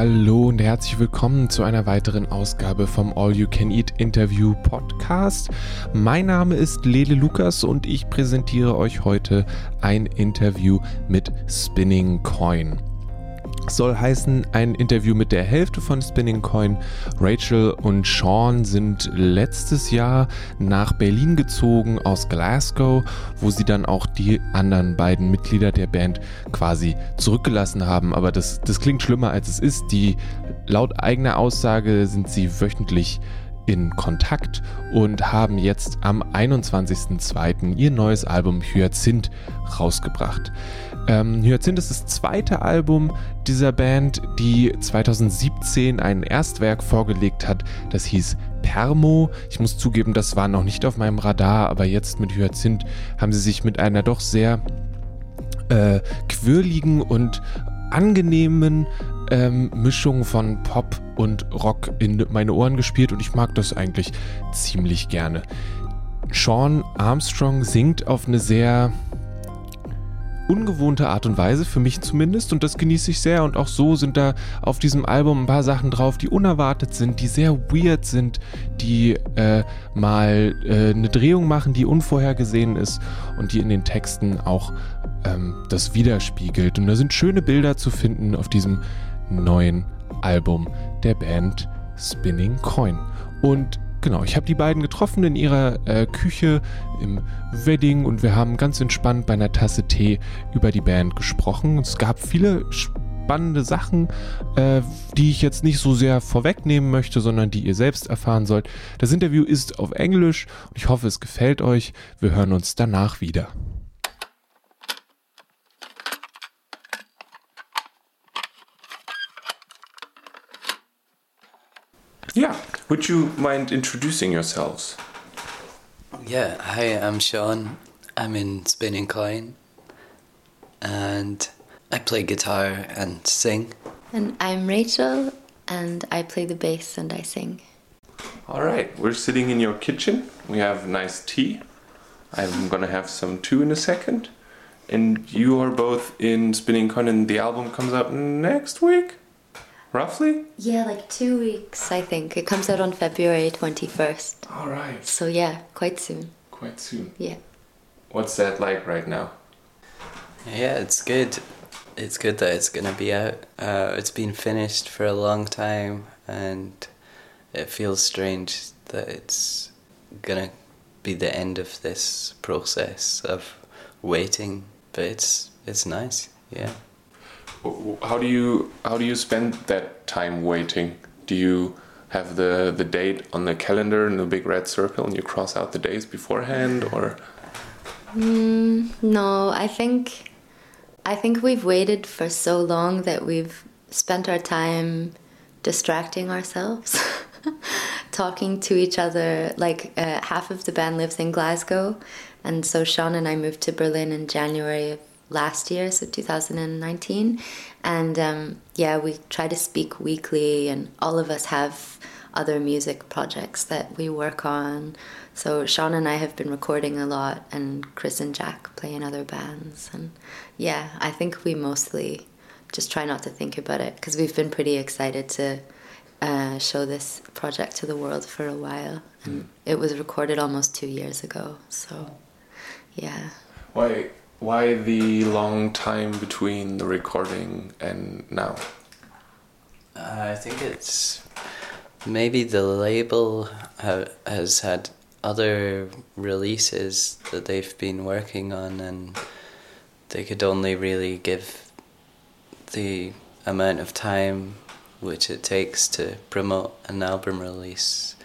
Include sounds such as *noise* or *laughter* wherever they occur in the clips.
Hallo und herzlich willkommen zu einer weiteren Ausgabe vom All You Can Eat Interview Podcast. Mein Name ist Lele Lukas und ich präsentiere euch heute ein Interview mit Spinning Coin soll heißen, ein Interview mit der Hälfte von Spinning Coin. Rachel und Sean sind letztes Jahr nach Berlin gezogen aus Glasgow, wo sie dann auch die anderen beiden Mitglieder der Band quasi zurückgelassen haben. Aber das, das klingt schlimmer als es ist. Die laut eigener Aussage sind sie wöchentlich in Kontakt und haben jetzt am 21.02. ihr neues Album Hyazinth rausgebracht. Ähm, Hyazinth ist das zweite Album dieser Band, die 2017 ein Erstwerk vorgelegt hat, das hieß Permo. Ich muss zugeben, das war noch nicht auf meinem Radar, aber jetzt mit Hyazinth haben sie sich mit einer doch sehr äh, quirligen und angenehmen ähm, Mischung von Pop und Rock in meine Ohren gespielt und ich mag das eigentlich ziemlich gerne. Sean Armstrong singt auf eine sehr ungewohnte Art und Weise, für mich zumindest, und das genieße ich sehr. Und auch so sind da auf diesem Album ein paar Sachen drauf, die unerwartet sind, die sehr weird sind, die äh, mal äh, eine Drehung machen, die unvorhergesehen ist und die in den Texten auch ähm, das widerspiegelt. Und da sind schöne Bilder zu finden auf diesem neuen Album der Band Spinning Coin. Und genau, ich habe die beiden getroffen in ihrer äh, Küche im Wedding und wir haben ganz entspannt bei einer Tasse Tee über die Band gesprochen. Es gab viele spannende Sachen, äh, die ich jetzt nicht so sehr vorwegnehmen möchte, sondern die ihr selbst erfahren sollt. Das Interview ist auf Englisch und ich hoffe, es gefällt euch. Wir hören uns danach wieder. Yeah. Would you mind introducing yourselves? Yeah. Hi, I'm Sean. I'm in Spinning Coin, and I play guitar and sing. And I'm Rachel, and I play the bass and I sing. All right. We're sitting in your kitchen. We have nice tea. I'm gonna have some too in a second. And you are both in Spinning Coin, and the album comes out next week roughly? Yeah, like two weeks, I think. It comes out on February 21st. All right. So, yeah, quite soon. Quite soon. Yeah. What's that like right now? Yeah, it's good. It's good that it's gonna be out. Uh, it's been finished for a long time, and it feels strange that it's gonna be the end of this process of waiting. But it's it's nice. Yeah how do you how do you spend that time waiting? Do you have the the date on the calendar in a big red circle and you cross out the days beforehand, or? Mm, no, I think I think we've waited for so long that we've spent our time distracting ourselves. *laughs* talking to each other like uh, half of the band lives in glasgow and so sean and i moved to berlin in january of last year, so 2019. And um, yeah, we try to speak weekly, and all of us have other music projects that we work on. So Sean and I have been recording a lot, and Chris and Jack play in other bands. And yeah, I think we mostly just try not to think about it because we've been pretty excited to uh, show this project to the world for a while. And mm. it was recorded almost two years ago, so yeah. Why why the long time between the recording and now? Uh, I think it's maybe the label ha- has had other releases that they've been working on, and they could only really give the amount of time which it takes to promote an album release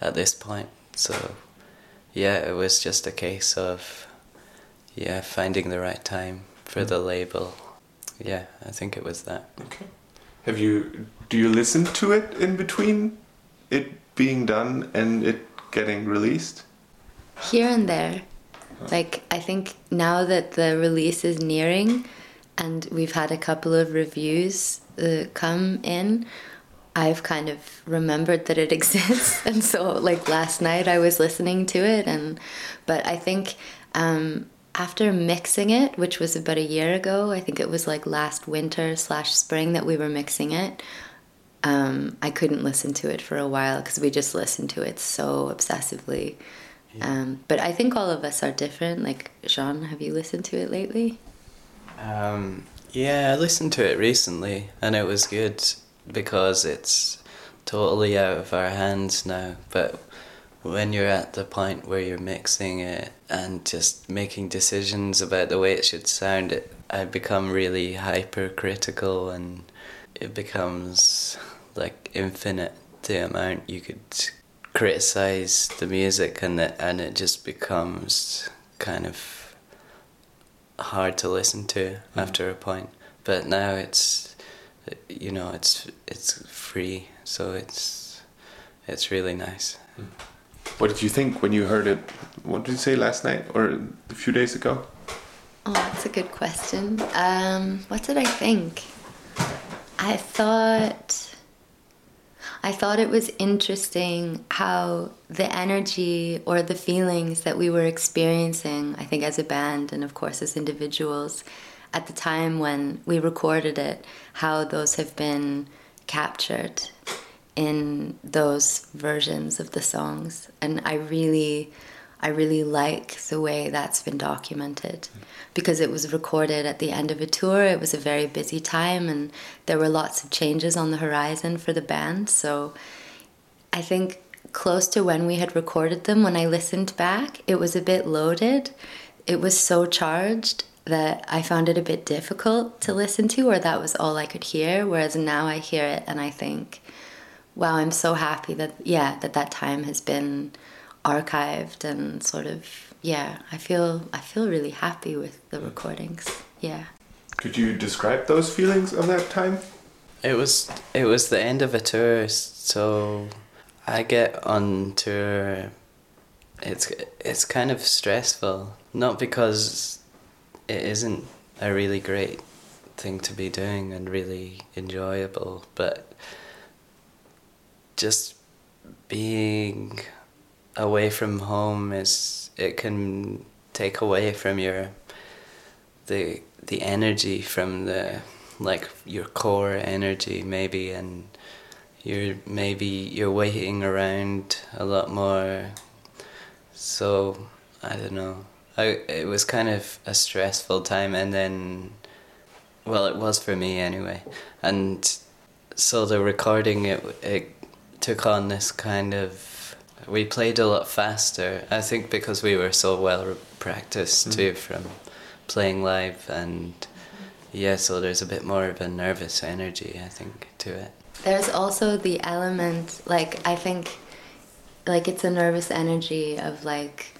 at this point. So, yeah, it was just a case of yeah, finding the right time for mm. the label. Yeah, I think it was that. Okay. Have you do you listen to it in between it being done and it getting released? Here and there. Like I think now that the release is nearing and we've had a couple of reviews uh, come in, I've kind of remembered that it *laughs* exists, and so like last night I was listening to it, and but I think um, after mixing it, which was about a year ago, I think it was like last winter slash spring that we were mixing it. um, I couldn't listen to it for a while because we just listened to it so obsessively. Um, but I think all of us are different. Like Sean, have you listened to it lately? Um, yeah, I listened to it recently, and it was good because it's totally out of our hands now. But when you're at the point where you're mixing it and just making decisions about the way it should sound, it, I become really hypercritical, and it becomes like infinite the amount you could criticize the music, and it, and it just becomes kind of hard to listen to mm. after a point. But now it's you know it's it's free, so it's it's really nice. Mm. What did you think when you heard it? What did you say last night or a few days ago? Oh, that's a good question. Um, what did I think? I thought I thought it was interesting how the energy or the feelings that we were experiencing, I think as a band and of course as individuals, at the time when we recorded it, how those have been captured in those versions of the songs. And I really I really like the way that's been documented because it was recorded at the end of a tour. It was a very busy time and there were lots of changes on the horizon for the band. So I think close to when we had recorded them, when I listened back, it was a bit loaded. It was so charged that I found it a bit difficult to listen to, or that was all I could hear. Whereas now I hear it and I think, wow, I'm so happy that, yeah, that that time has been archived and sort of yeah i feel i feel really happy with the recordings. Yeah. Could you describe those feelings of that time? It was it was the end of a tour so i get on tour it's it's kind of stressful not because it isn't a really great thing to be doing and really enjoyable but just being away from home is it can take away from your the the energy from the like your core energy maybe and you're maybe you're waiting around a lot more. So i don't know. I, it was kind of a stressful time and then well it was for me anyway. And so the recording it it took on this kind of we played a lot faster. I think because we were so well practiced mm. too from playing live, and yeah, so there's a bit more of a nervous energy, I think, to it. There's also the element, like I think, like it's a nervous energy of like,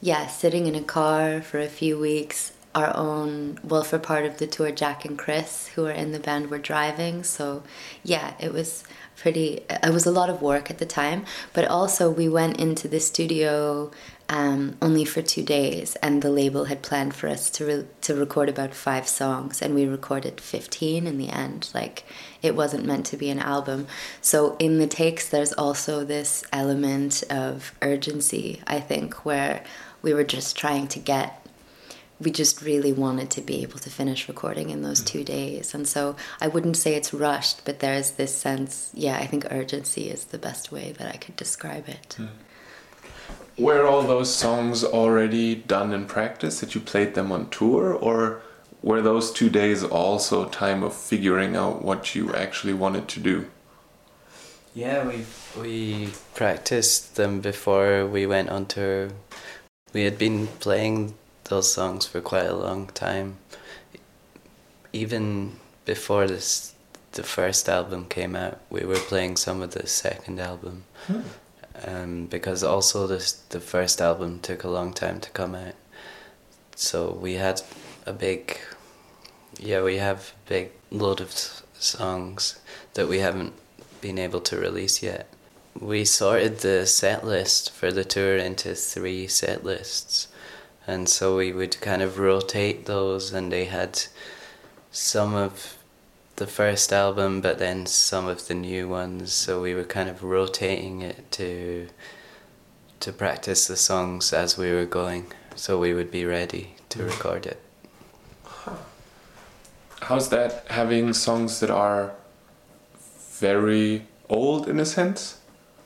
yeah, sitting in a car for a few weeks. Our own, well, for part of the tour, Jack and Chris, who are in the band, were driving. So, yeah, it was pretty it was a lot of work at the time but also we went into the studio um, only for two days and the label had planned for us to re- to record about five songs and we recorded 15 in the end like it wasn't meant to be an album. So in the takes there's also this element of urgency i think where we were just trying to get we just really wanted to be able to finish recording in those two days. And so I wouldn't say it's rushed, but there's this sense, yeah, I think urgency is the best way that I could describe it. Mm. Were all those songs already done in practice? Did you played them on tour? Or were those two days also a time of figuring out what you actually wanted to do? Yeah, we we practiced them before we went on tour. We had been playing those songs for quite a long time. Even before this, the first album came out, we were playing some of the second album. Hmm. Um, because also this the first album took a long time to come out, so we had a big, yeah, we have a big load of songs that we haven't been able to release yet. We sorted the set list for the tour into three set lists and so we would kind of rotate those and they had some of the first album but then some of the new ones so we were kind of rotating it to to practice the songs as we were going so we would be ready to mm. record it how's that having songs that are very old in a sense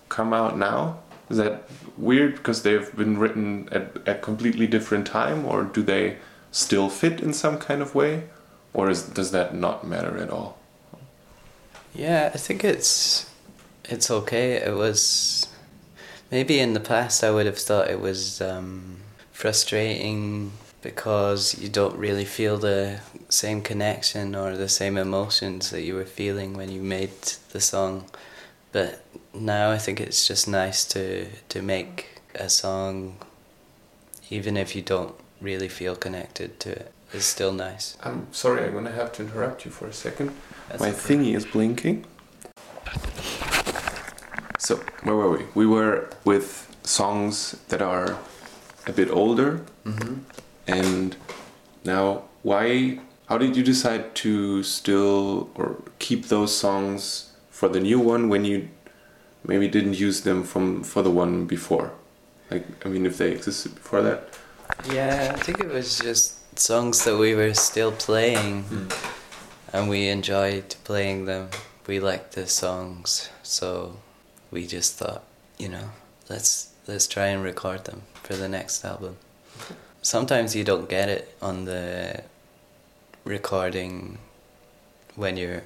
come out now? Is that weird because they've been written at a completely different time, or do they still fit in some kind of way, or is, does that not matter at all? Yeah, I think it's it's okay. It was maybe in the past I would have thought it was um, frustrating because you don't really feel the same connection or the same emotions that you were feeling when you made the song. But now I think it's just nice to to make a song even if you don't really feel connected to it. It's still nice. I'm sorry, I'm gonna have to interrupt you for a second. That's My okay. thingy is blinking. So, where were we? We were with songs that are a bit older, Mhm. and now why? How did you decide to still or keep those songs for the new one when you maybe didn't use them from for the one before? Like, I mean, if they existed before that. Yeah, I think it was just songs that we were still playing hmm. and we enjoyed playing them. We liked the songs, so we just thought, you know, let's let's try and record them for the next album. Sometimes you don't get it on the recording when you're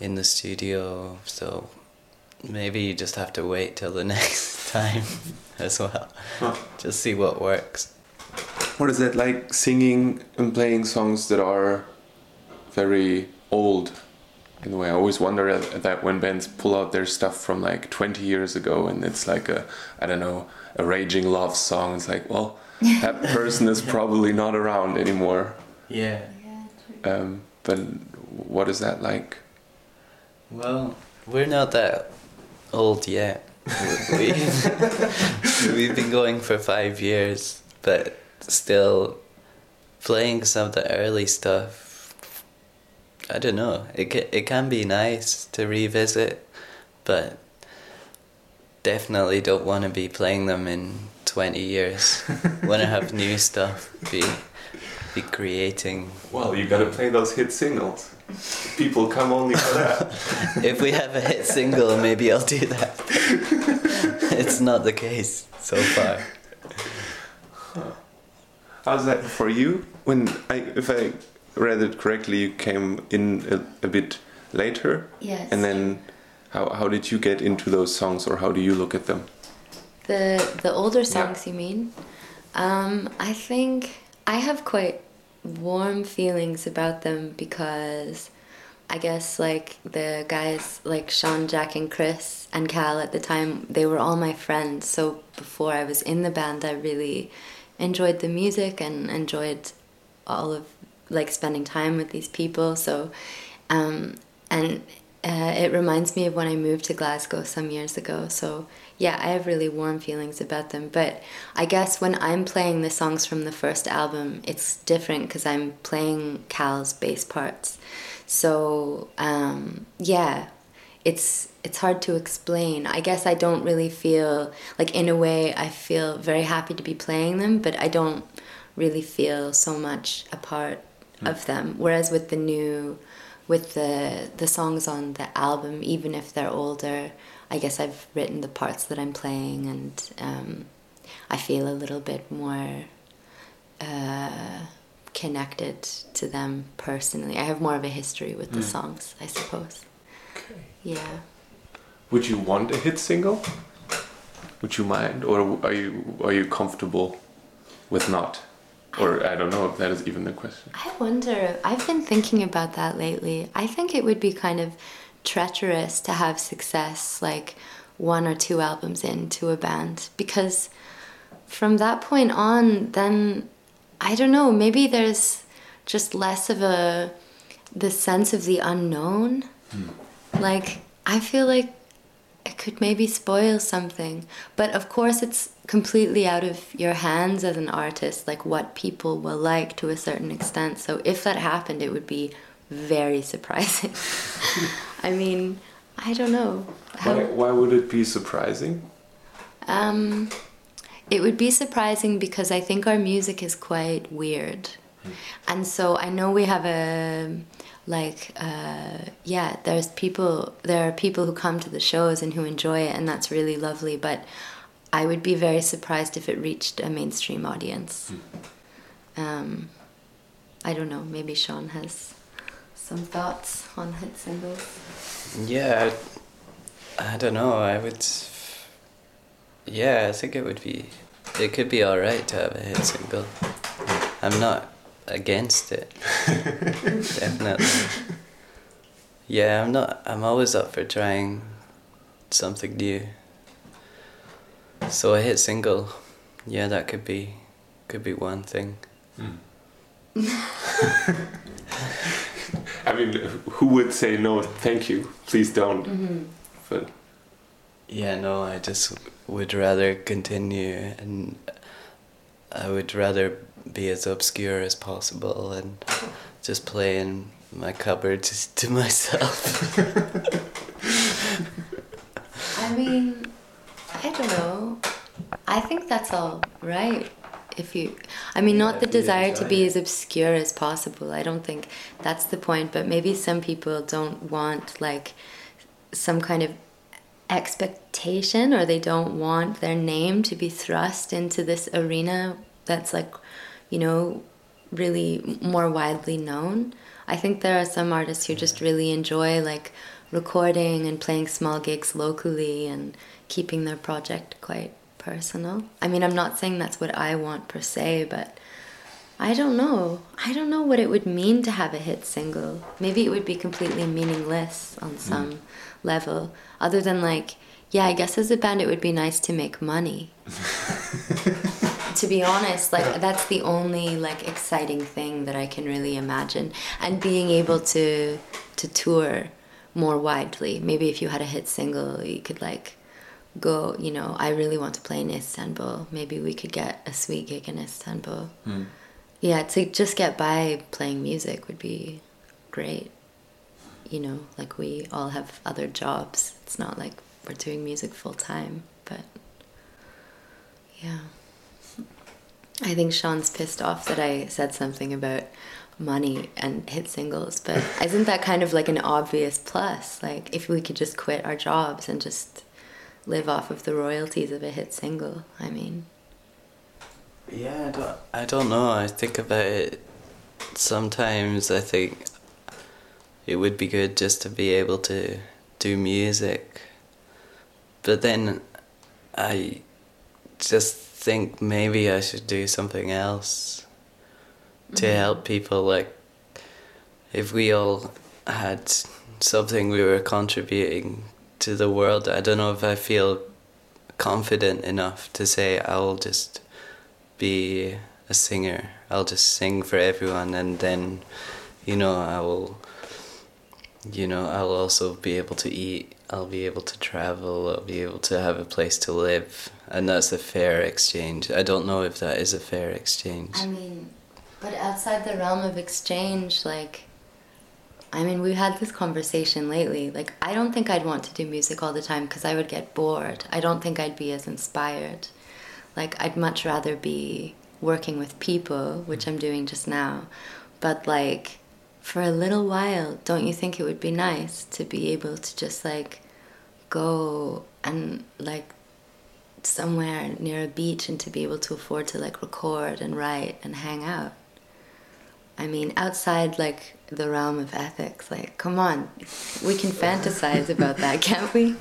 in the studio, so maybe you just have to wait till the *laughs* next time as well. Huh. Just see what works. What is that like singing and playing songs that are very old in a way? I always wonder at, at that when bands pull out their stuff from like 20 years ago and it's like a, I don't know, a raging love song. It's like, well, that *laughs* person is probably not around anymore. Yeah. Um, but what is that like? Well, we're not that old yet. We, *laughs* we've been going for five years, but still playing some of the early stuff. I don't know. It can, it can be nice to revisit, but definitely don't want to be playing them in 20 years. *laughs* want to have new stuff, be, be creating. Well, you gotta play those hit singles. People come only for that. *laughs* If we have a hit single, maybe I'll do that. *laughs* it's not the case so far. How's that for you? When I, if I read it correctly, you came in a, a bit later, Yes. and then how how did you get into those songs, or how do you look at them? The the older songs you mean? Um, I think I have quite warm feelings about them because I guess like the guys like Sean, Jack, and Chris and Cal at the time they were all my friends. So before I was in the band, I really enjoyed the music and enjoyed all of like spending time with these people. So um, and uh, it reminds me of when I moved to Glasgow some years ago. So yeah, I have really warm feelings about them. But I guess when I'm playing the songs from the first album, it's different because I'm playing Cal's bass parts. So um, yeah, it's it's hard to explain. I guess I don't really feel like in a way I feel very happy to be playing them, but I don't really feel so much a part of them. Whereas with the new with the the songs on the album, even if they're older, I guess I've written the parts that I'm playing, and um, I feel a little bit more uh, connected to them personally. I have more of a history with the songs, I suppose. Okay. Yeah. Would you want a hit single? Would you mind, or are you are you comfortable with not? Or I don't know if that is even the question. I wonder, I've been thinking about that lately. I think it would be kind of treacherous to have success like one or two albums into a band because from that point on, then I don't know, maybe there's just less of a the sense of the unknown. Hmm. Like, I feel like it could maybe spoil something. But of course, it's completely out of your hands as an artist, like what people will like to a certain extent. So if that happened, it would be very surprising. *laughs* I mean, I don't know. Why, why would it be surprising? Um, it would be surprising because I think our music is quite weird. And so I know we have a like uh, yeah there's people there are people who come to the shows and who enjoy it and that's really lovely but i would be very surprised if it reached a mainstream audience um, i don't know maybe sean has some thoughts on hit singles Yeah, I, I don't know. I would. Yeah, I think it would be. It could be alright to have a hit single. I'm not against it. *laughs* Definitely. Yeah, I'm not. I'm always up for trying something new. So a hit single, yeah, that could be, could be one thing. Hmm. *laughs* I mean, who would say no? Thank you. Please don't. Mm-hmm. But Yeah, no, I just would rather continue and I would rather be as obscure as possible and just play in my cupboard just *laughs* to myself. i mean i don't know. I think that's all right if you i mean not Yeah, the desire to be as obscure as possible. I don't think that's the point but maybe some people don't want like some kind of expectation or they don't want their name to be thrust into this arena that's like you know really more widely known. I think there are some artists who just really enjoy like recording and playing small gigs locally and keeping their project quite personal i mean i'm not saying that's what i want per se but I don't know. I don't know what it would mean to have a hit single. Maybe it would be completely meaningless on mm. some level, other than like, yeah, I guess as a band it would be nice to make money. *laughs* to be honest, like that's the only like exciting thing that I can really imagine, and being able to to tour more widely. Maybe if you had a hit single, you could like go. You know, I really want to play in Istanbul. Maybe we could get a sweet gig in Istanbul. Hmm. Yeah, to just get by playing music would be great. You know, like we all have other jobs. It's not like we're doing music full time, but yeah. I think Sean's pissed off that I said something about money and hit singles, but *laughs* isn't that kind of like an obvious plus? Like if we could just quit our jobs and just live off of the royalties of a hit single, I mean, Yeah, I don't, I don't know. I think about it sometimes. I think it would be good just to be able to do music. But then I just think maybe I should do something else to mm-hmm. help people. Like, if we all had something we were contributing to the world, I don't know if I feel confident enough to say I'll just be a singer. I'll just sing for everyone, and then, you know, I will. You know, I'll also be able to eat. I'll be able to travel. I'll be able to have a place to live, and that's a fair exchange. I don't know if that is a fair exchange. I mean, but outside the realm of exchange, like, I mean, we had this conversation lately. Like, I don't think I'd want to do music all the time because I would get bored. I don't think I'd be as inspired. Like, I'd much rather be working with people, which I'm doing just now. But, like, for a little while, don't you think it would be nice to be able to just, like, go and, like, somewhere near a beach and to be able to afford to like record and write and hang out. I mean, outside like the realm of ethics, like come on, we can fantasize about that, can't we?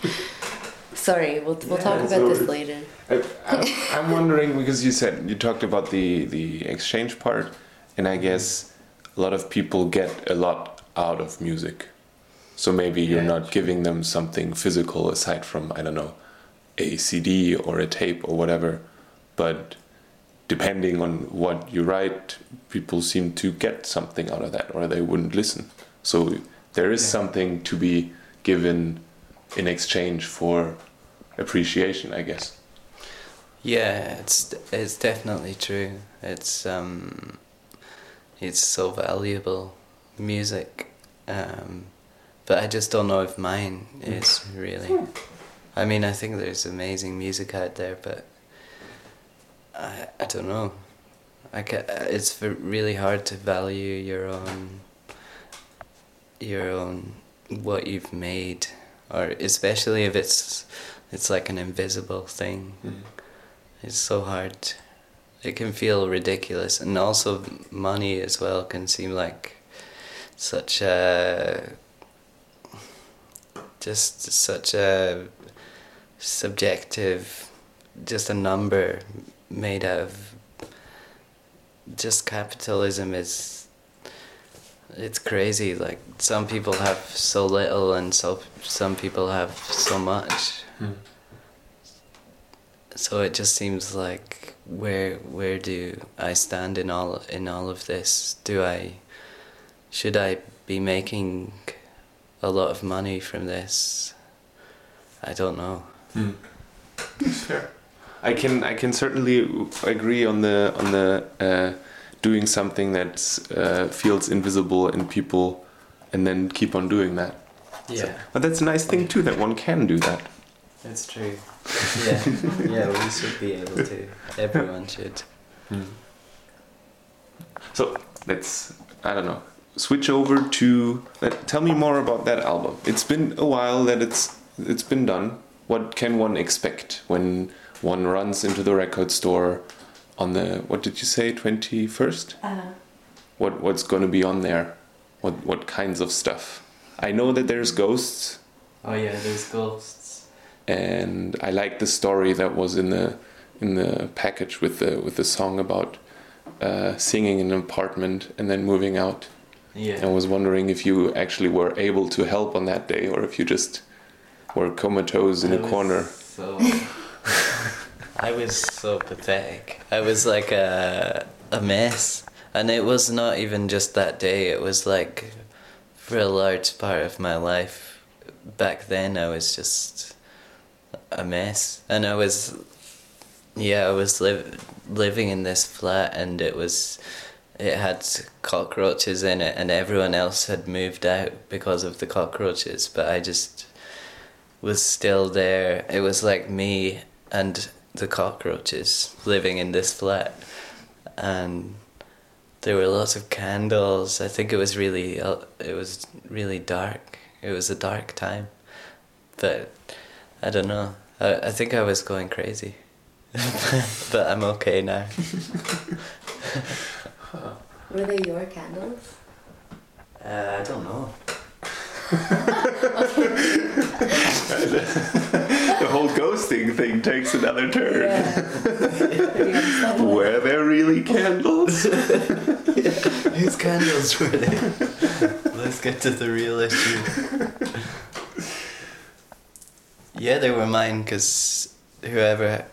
Sorry, we'll we'll talk about so this later. I, I, I'm wondering because you said you talked about the the exchange part, and I guess a lot of people get a lot out of music. So maybe you're Yeah, not giving them something physical aside from I don't know, a CD or a tape or whatever, but depending on what you write, people seem to get something out of that, or they wouldn't listen. So there is Yeah. something to be given in exchange for appreciation, I guess. Yeah, it's it's definitely true. It's um, it's so valuable, music, um, but I just don't know if mine is really. I mean, I think there's amazing music out there, but I I don't know. I ca it's really hard to value your own, your own what you've made, or especially if it's it's like an invisible thing. Mm. It's so hard. It can feel ridiculous, and also money as well can seem like such a just such a subjective, just a number made of just capitalism is it's crazy like some people have so little and so some people have so much Mm. so it just seems like where where do I stand in all in all of this do I should I be making a lot of money from this I don't know Mm. *laughs* Fair. I can I can certainly agree on the on the uh, doing something that uh, feels invisible in people, and then keep on doing that. yeah But that's a nice thing too that one can do that. That's true. Yeah, yeah, we should be able to. Everyone should. So let's I don't know switch over to let, tell me more about that album. It's been a while that it's it's been done. What can one expect when one runs into the record store on the what did you say twenty first? Uh, What what's going to be on there? What what kinds of stuff? I know that there's ghosts, Oh yeah, there's ghosts. and I like the story that was in the in the package with the with the song about uh, singing in an apartment and then moving out. Yeah. I was wondering if you actually were able to help on that day, or if you just were comatose in I a was corner. So I was so pathetic. I was like a a mess, and it was not even just that day. It was like for a large part of my life. Back then, I was just a mess, and I was yeah, I was liv- living in this flat, and it was it had cockroaches in it, and everyone else had moved out because of the cockroaches, but I just was still there. It was like me and the cockroaches living in this flat, and there were lots of candles. I think it was really uh, it was really dark. It was a dark time, but I don't know. I I think I was going crazy, *laughs* but I'm okay now. *laughs* were they your candles? Uh, I don't know. *laughs* the whole ghosting thing takes another turn. Yeah. *laughs* Were there really candles? *laughs* Whose candles were they? Let's get to the real issue. yeah, they were mine because whoever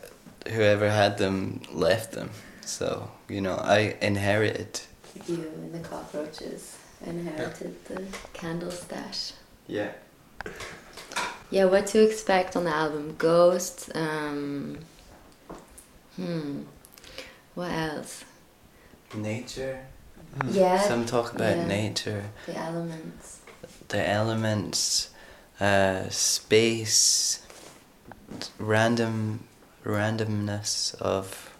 whoever had them left them. So you know, I inherited. You and the cockroaches inherited the candle stash. Yeah. Yeah, what to expect on the album? Ghosts. Um, hmm. What else? Nature. Yeah. Some talk about yeah. nature, the elements. the elements, uh, space, random randomness of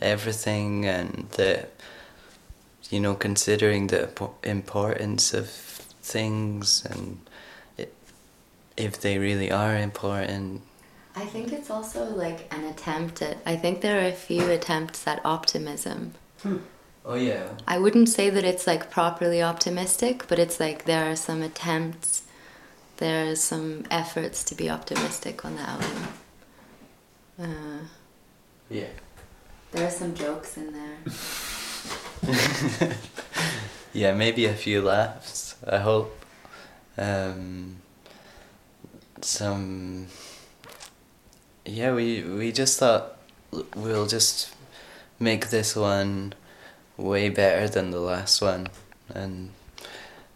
everything, and the you know considering the importance of things and it, if they really are important. I think it's also like an attempt at. I think there are a few attempts at optimism. Oh yeah. I wouldn't say that it's like properly optimistic, but it's like there are some attempts, there are some efforts to be optimistic on the album. Uh, Yeah. there are some jokes in there. *laughs* *laughs* yeah, maybe a few laughs. I hope. Um, some. Yeah, we we just thought we'll just make this one way better than the last one, and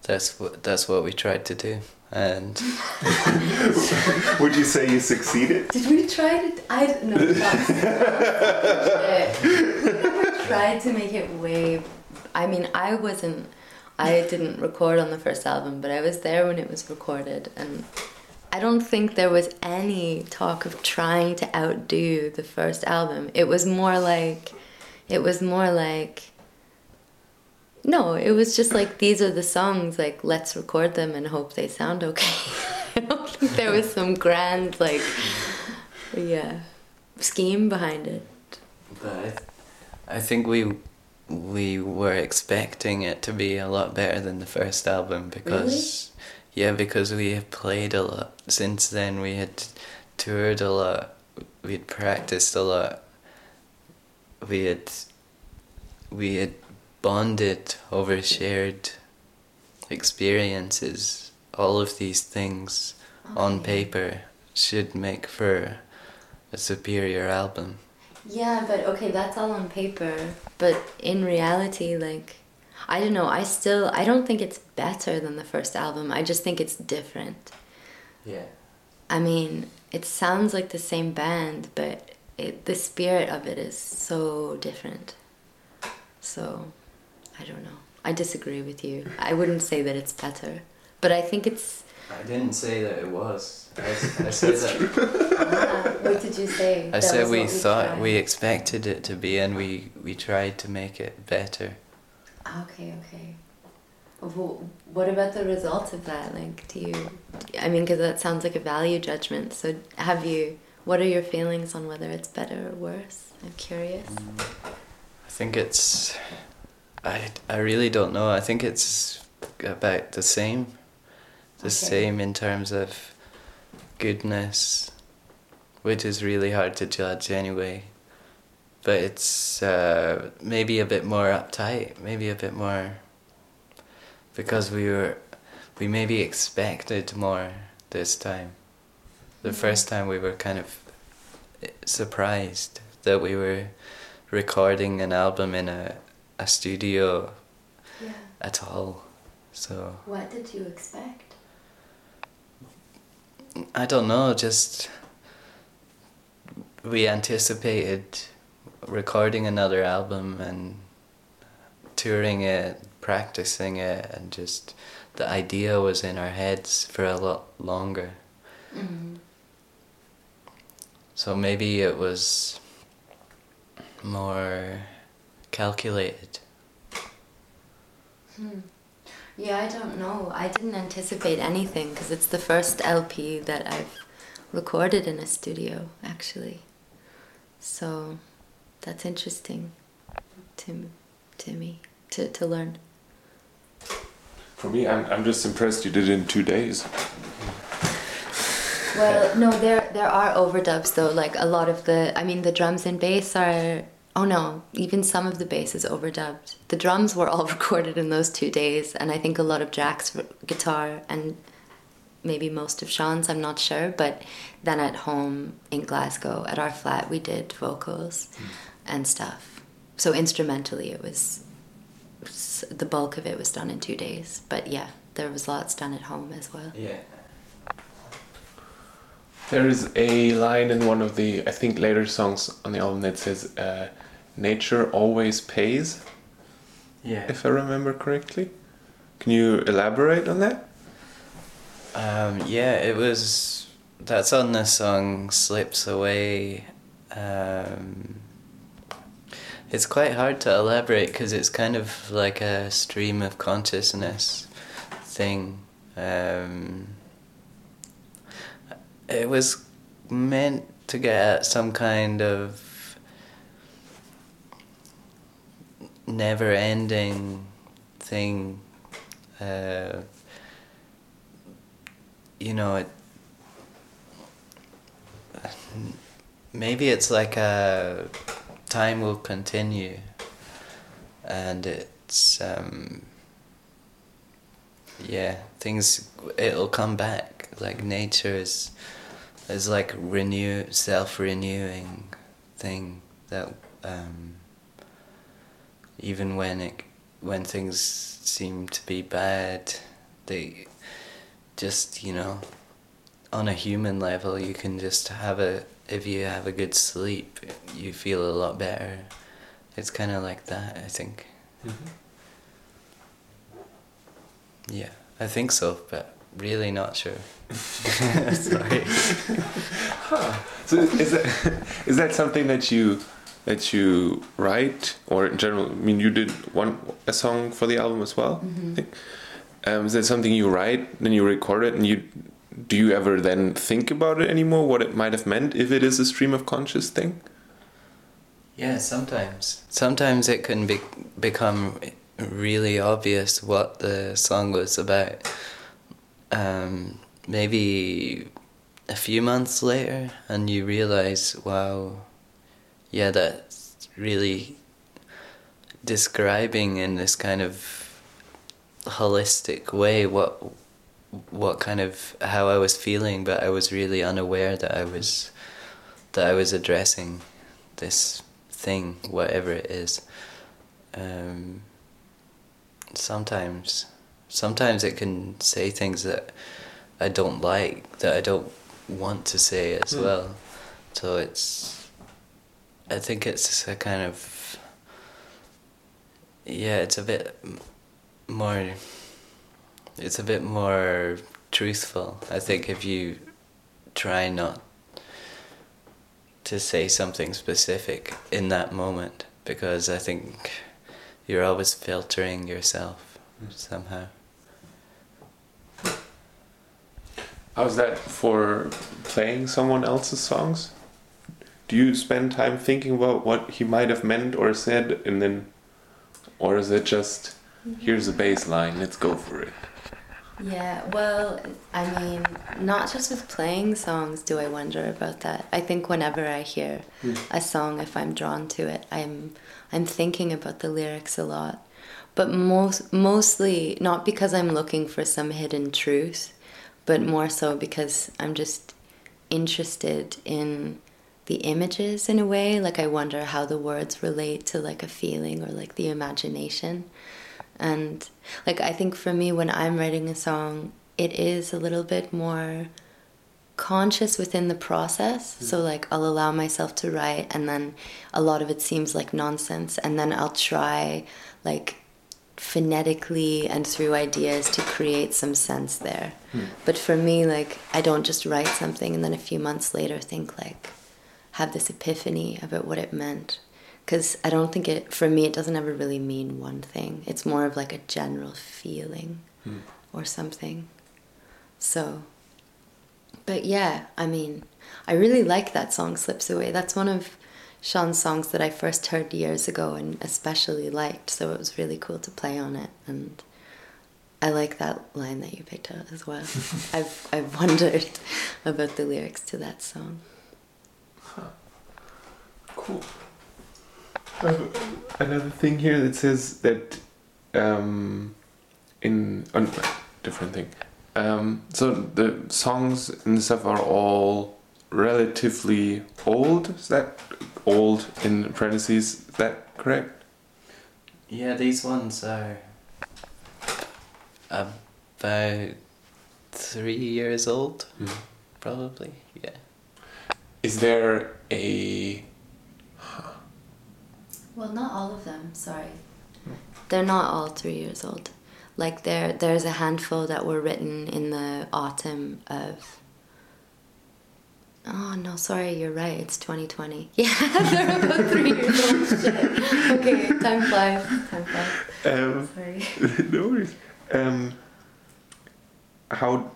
that's what that's what we tried to do. And *laughs* Would you say you succeeded? Did we try to? I don't know. That's, we never tried *laughs* to make it way. I mean, I wasn't. I didn't record on the first album, but I was there when it was recorded, and I don't think there was any talk of trying to outdo the first album. It was more like, It was more like no, it was just like these are the songs, like let's record them and hope they sound okay. *laughs* I don't think there was some grand like yeah scheme behind it. But I, th- I think we we were expecting it to be a lot better than the first album because yeah because we have played a lot. Since then we had toured a lot. We'd practiced a lot. We had we had bonded over shared experiences. All of these things on oh, paper should make for a superior album. Yeah, but okay, that's all on paper. But in reality, like, I don't know. I still, I don't think it's better than the first album. I just think it's different. yeah I mean, it sounds like the same band, but it, the spirit of it is so different. So, I don't know. I disagree with you. I wouldn't say that it's better, but I think it's. I didn't say that it was. I, I *laughs* said that. Ah, what did you say? I That said was we thought tried. we expected it to be, and we we tried to make it better. Okay, okay. Wh- What about the result of that? Like, do you? I mean, because that sounds like a value judgment. So, have you? What are your feelings on whether it's better or worse? I'm curious. Mm, I think it's. I I really don't know. I think it's about the same. The Okay. same in terms of goodness, which is really hard to judge anyway. But it's uh, maybe a bit more uptight, maybe a bit more. Because we were, we maybe expected more this time. The Mhm. first time we were kind of eh, surprised that we were recording an album in a, a studio Yeah. at all. So What did you expect? I don't know, just we anticipated recording another album and touring it, practicing it, and just the idea was in our heads for a lot longer. Mm. So maybe it was more calculated. Hmm. Yeah, I don't know. I didn't anticipate anything because it's the first LP that I've recorded in a studio, actually. So that's interesting to to me to to learn. For me, I'm, I'm just impressed you did it in two days. Well, no, there there are overdubs though. Like a lot of the, I mean, the drums and bass are. Oh no, even some of the bass is overdubbed. The drums were all *laughs* recorded in those two days, and I think a lot of Jack's guitar and maybe most of Sean's. I'm not sure, but then at home in Glasgow at our flat, we did vocals hmm. And stuff. So instrumentally, it was the bulk of it was done in two days. But yeah, there was lots done at home as well. Yeah. There is a line in one of the, I think, later songs on the album that says, uh, Nature always pays, Yeah. if I remember correctly. Can you elaborate on that? Um, yeah, it was. That's on the song "Slips Away." Um, it's quite hard to elaborate because it's kind of like a stream of consciousness thing. Um, it was meant to get at some kind of never-ending thing. Uh, you know, it, maybe it's like a time will continue, and it's um, yeah, things it'll come back. Like nature is is like renew self renewing thing that um, even when it when things seem to be bad, they just you know on a human level you can just have a if you have a good sleep you feel a lot better it's kind of like that i think yeah i think so but really not sure *laughs* sorry So is that is that something that you that you write, or in general, I mean, you did one a song for the album as well. Mm-hmm. I think. Um, is that something you write, then you record it, and you do you ever then think about it anymore? What it might have meant if it is a stream of conscious thing? Yeah, sometimes. Sometimes it can be, become really obvious what the song was about. Um, maybe a few months later, and you realize, wow, yeah, that's really describing in this kind of holistic way what what kind of how I was feeling, but I was really unaware that I was that I was addressing this thing, whatever it is. Um, sometimes, sometimes it can say things that I don't like, that I don't want to say as Hmm. well. So it's, I think it's a kind of, yeah, it's a bit more, it's a bit more truthful. I think if you try not to say something specific in that moment, because I think you're always filtering yourself somehow. How's that for playing someone else's songs? Do you spend time thinking about what he might have meant or said, and then, or is it just here's a bass line, let's go for it? Yeah, well, I mean, not just with playing songs do I wonder about that. I think whenever I hear hmm. a song, if I'm drawn to it, I'm I'm thinking about the lyrics a lot. But most mostly not because I'm looking for some hidden truth, but more so because I'm just interested in the images in a way. Like I wonder how the words relate to like a feeling or like the imagination. And like I think for me when I'm writing a song, it is a little bit more conscious within the process. Hmm. So like I'll allow myself to write and then a lot of it seems like nonsense and then I'll try like phonetically and through ideas to create some sense there. Hmm. But for me like I don't just write something and then a few months later think like have this epiphany about what it meant because I don't think it for me it doesn't ever really mean one thing. It's more of like a general feeling hmm. or something. So but yeah, I mean, I really like that song Slips Away. That's one of Sean's songs that I first heard years ago and especially liked, so it was really cool to play on it and I like that line that you picked out as well. *laughs* I've I've wondered *laughs* about the lyrics to that song. Cool. Another thing here that says that um, in on different thing. Um, so the songs and stuff are all relatively old. Is that old in parentheses? Is that correct? Yeah, these ones are about three years old, probably. Yeah. Is there a Well, not all of them. Sorry, they're not all three years old. Like there, there's a handful that were written in the autumn of. Oh no, sorry, you're right. It's 2020. *laughs* Yeah, they're about three years old. Shit. Okay, time flies. Time flies. um, Sorry. *laughs* no worries. Um, how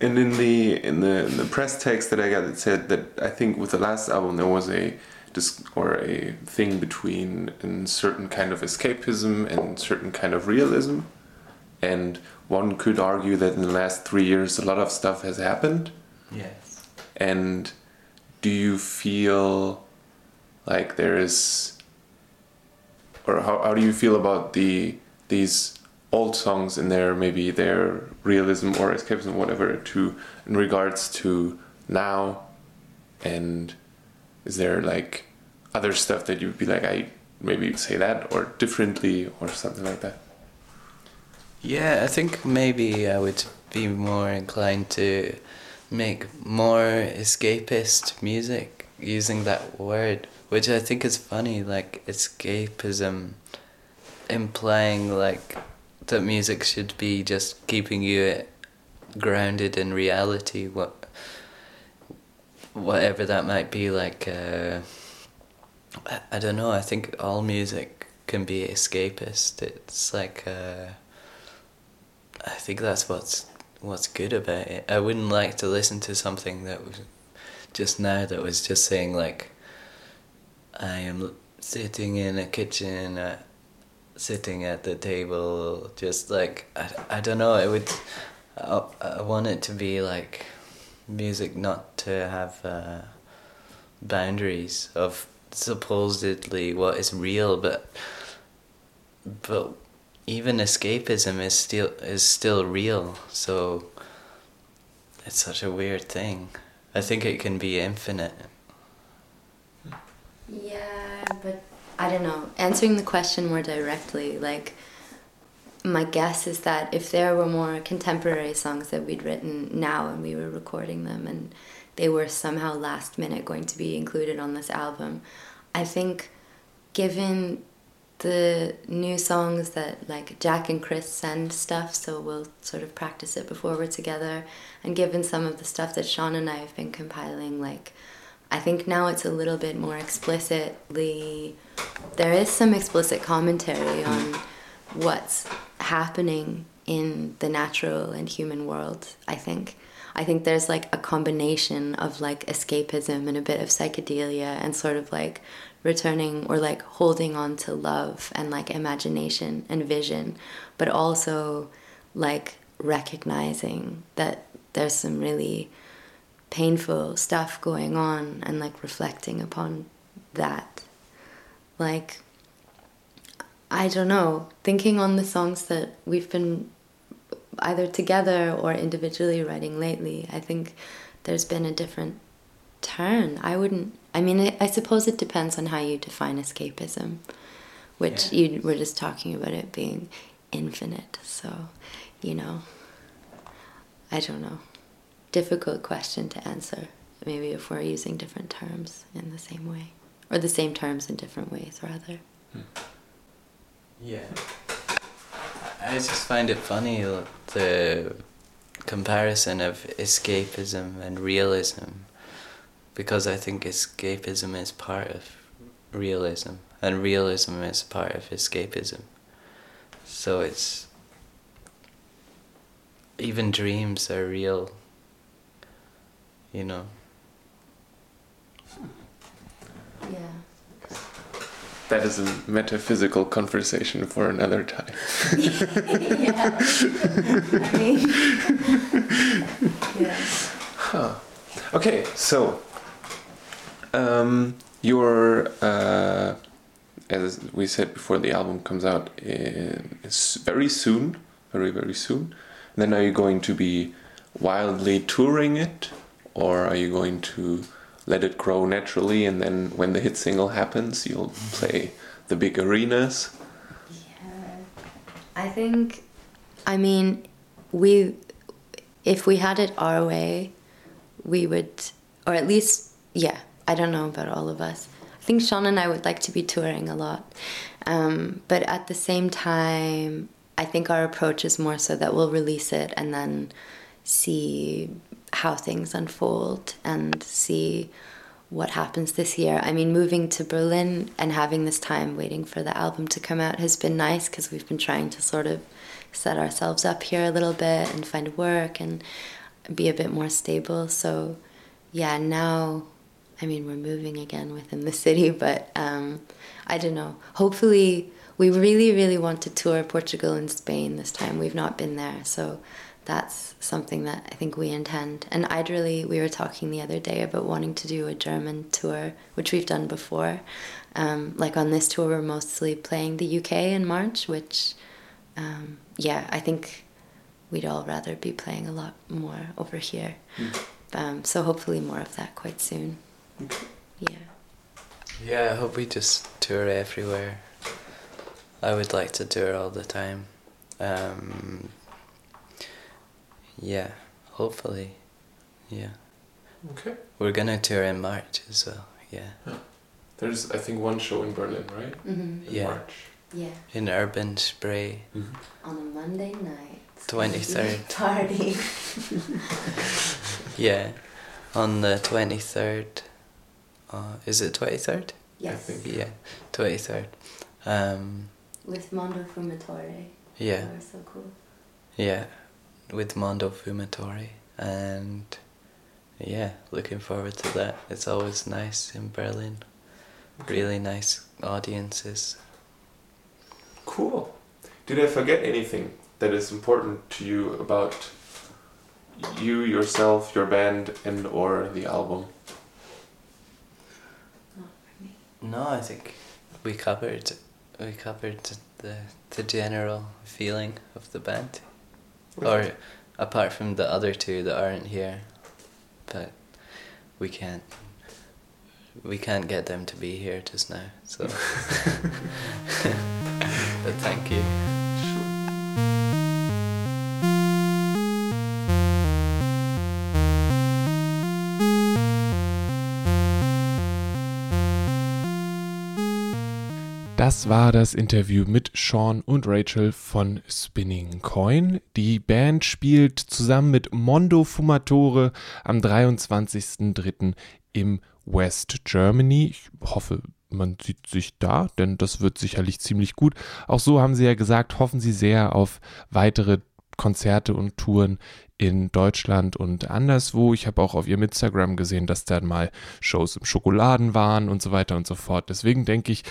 and in the in the in the press text that I got, it said that I think with the last album there was a dis- or a thing between a certain kind of escapism and certain kind of realism, and one could argue that in the last three years a lot of stuff has happened. Yes. And do you feel like there is, or how, how do you feel about the these old songs in their maybe their realism or escapism, whatever, to in regards to now, and is there like other stuff that you would be like I maybe say that or differently or something like that? Yeah, I think maybe I would be more inclined to make more escapist music using that word, which I think is funny, like escapism implying like that music should be just keeping you grounded in reality, what whatever that might be like uh, I, don't know. I think all music can be escapist. It's like uh, I think that's what's what's good about it. I wouldn't like to listen to something that was just now that was just saying like I am sitting in a kitchen, uh, sitting at the table, just like I, I don't know. It would I, I want it to be like music not to have uh, boundaries of supposedly what is real, but but even escapism is still is still real. So it's such a weird thing. I think it can be infinite. Yeah, but I don't know. Answering the question more directly, like my guess is that if there were more contemporary songs that we'd written now and we were recording them and they were somehow last minute going to be included on this album, I think given the new songs that like Jack and Chris send stuff, so we'll sort of practice it before we're together. And given some of the stuff that Sean and I have been compiling, like I think now it's a little bit more explicitly. There is some explicit commentary on what's happening in the natural and human world. I think. I think there's like a combination of like escapism and a bit of psychedelia and sort of like returning or like holding on to love and like imagination and vision, but also like recognizing that there's some really painful stuff going on and like reflecting upon that. Like, I don't know, thinking on the songs that we've been either together or individually writing lately, I think there's been a different turn. I wouldn't I mean, I, I suppose it depends on how you define escapism, which yeah. you were just talking about it being infinite. So, you know, I don't know. Difficult question to answer. Maybe if we're using different terms in the same way, or the same terms in different ways, rather. Hmm. Yeah. I just find it funny the comparison of escapism and realism because I think escapism is part of realism, and realism is part of escapism. So it's even dreams are real, you know. Yeah. That is a metaphysical conversation for another time. yeah. I mean, yeah. Huh. Okay, so um, your, uh, as we said before, the album comes out in, very soon, very very soon. And then are you going to be wildly touring it, or are you going to let it grow naturally, and then when the hit single happens, you'll play the big arenas? Yeah, I think. I mean, we, if we had it our way, we would, or at least, yeah, I don't know about all of us. I think Sean and I would like to be touring a lot. Um, but at the same time, I think our approach is more so that we'll release it and then see how things unfold and see what happens this year. I mean, moving to Berlin and having this time waiting for the album to come out has been nice because we've been trying to sort of set ourselves up here a little bit and find work and be a bit more stable. So, yeah, now I mean, we're moving again within the city, but um, I don't know. Hopefully, we really, really want to tour Portugal and Spain this time. We've not been there, so that's something that I think we intend. And I'd really, we were talking the other day about wanting to do a German tour, which we've done before. Um, like on this tour, we're mostly playing the UK in March, which, um, yeah, I think we'd all rather be playing a lot more over here. Mm. so hopefully, more of that quite soon. Yeah. Yeah, I hope we just tour everywhere. I would like to tour all the time. Um, yeah, hopefully. Yeah. Okay. We're gonna tour in March as well. Yeah. There's, I think, one show in Berlin, right? Mm-hmm. In yeah. March. Yeah. In Urban Spray. Mm-hmm. On a Monday night. Twenty third. *laughs* Party. *laughs* yeah, on the twenty third uh, is it 23rd? I Yes. think. Yeah, twenty third. Um, With Mondo Fumatore. yeah, They were so cool. yeah, with Mondo Fumatore, and yeah, looking forward to that. It's always nice in Berlin. Really nice audiences. Cool. Did I forget anything that is important to you about you, yourself, your band, and or the album? Not for me. No, I think we covered we covered the the general feeling of the band, or apart from the other two that aren't here, but we can't we can't get them to be here just now. So, *laughs* *laughs* but thank you. Das war das Interview mit Sean und Rachel von Spinning Coin. Die Band spielt zusammen mit Mondo Fumatore am 23.03. im West Germany. Ich hoffe, man sieht sich da, denn das wird sicherlich ziemlich gut. Auch so haben sie ja gesagt, hoffen sie sehr auf weitere Konzerte und Touren in Deutschland und anderswo. Ich habe auch auf ihrem Instagram gesehen, dass dann mal Shows im Schokoladen waren und so weiter und so fort. Deswegen denke ich,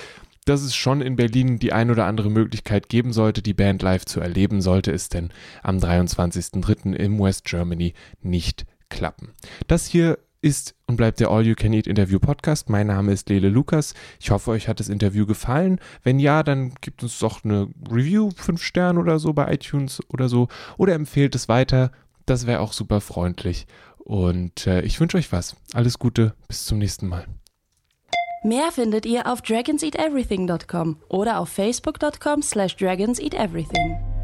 dass es schon in Berlin die ein oder andere Möglichkeit geben sollte, die Band live zu erleben, sollte es denn am 23.03. im West Germany nicht klappen. Das hier ist und bleibt der All You Can Eat Interview Podcast. Mein Name ist Lele Lukas. Ich hoffe, euch hat das Interview gefallen. Wenn ja, dann gibt uns doch eine Review, 5 Sterne oder so bei iTunes oder so. Oder empfehlt es weiter. Das wäre auch super freundlich. Und äh, ich wünsche euch was. Alles Gute. Bis zum nächsten Mal. Mehr findet ihr auf dragonseateverything.com oder auf facebook.com slash dragonseateverything.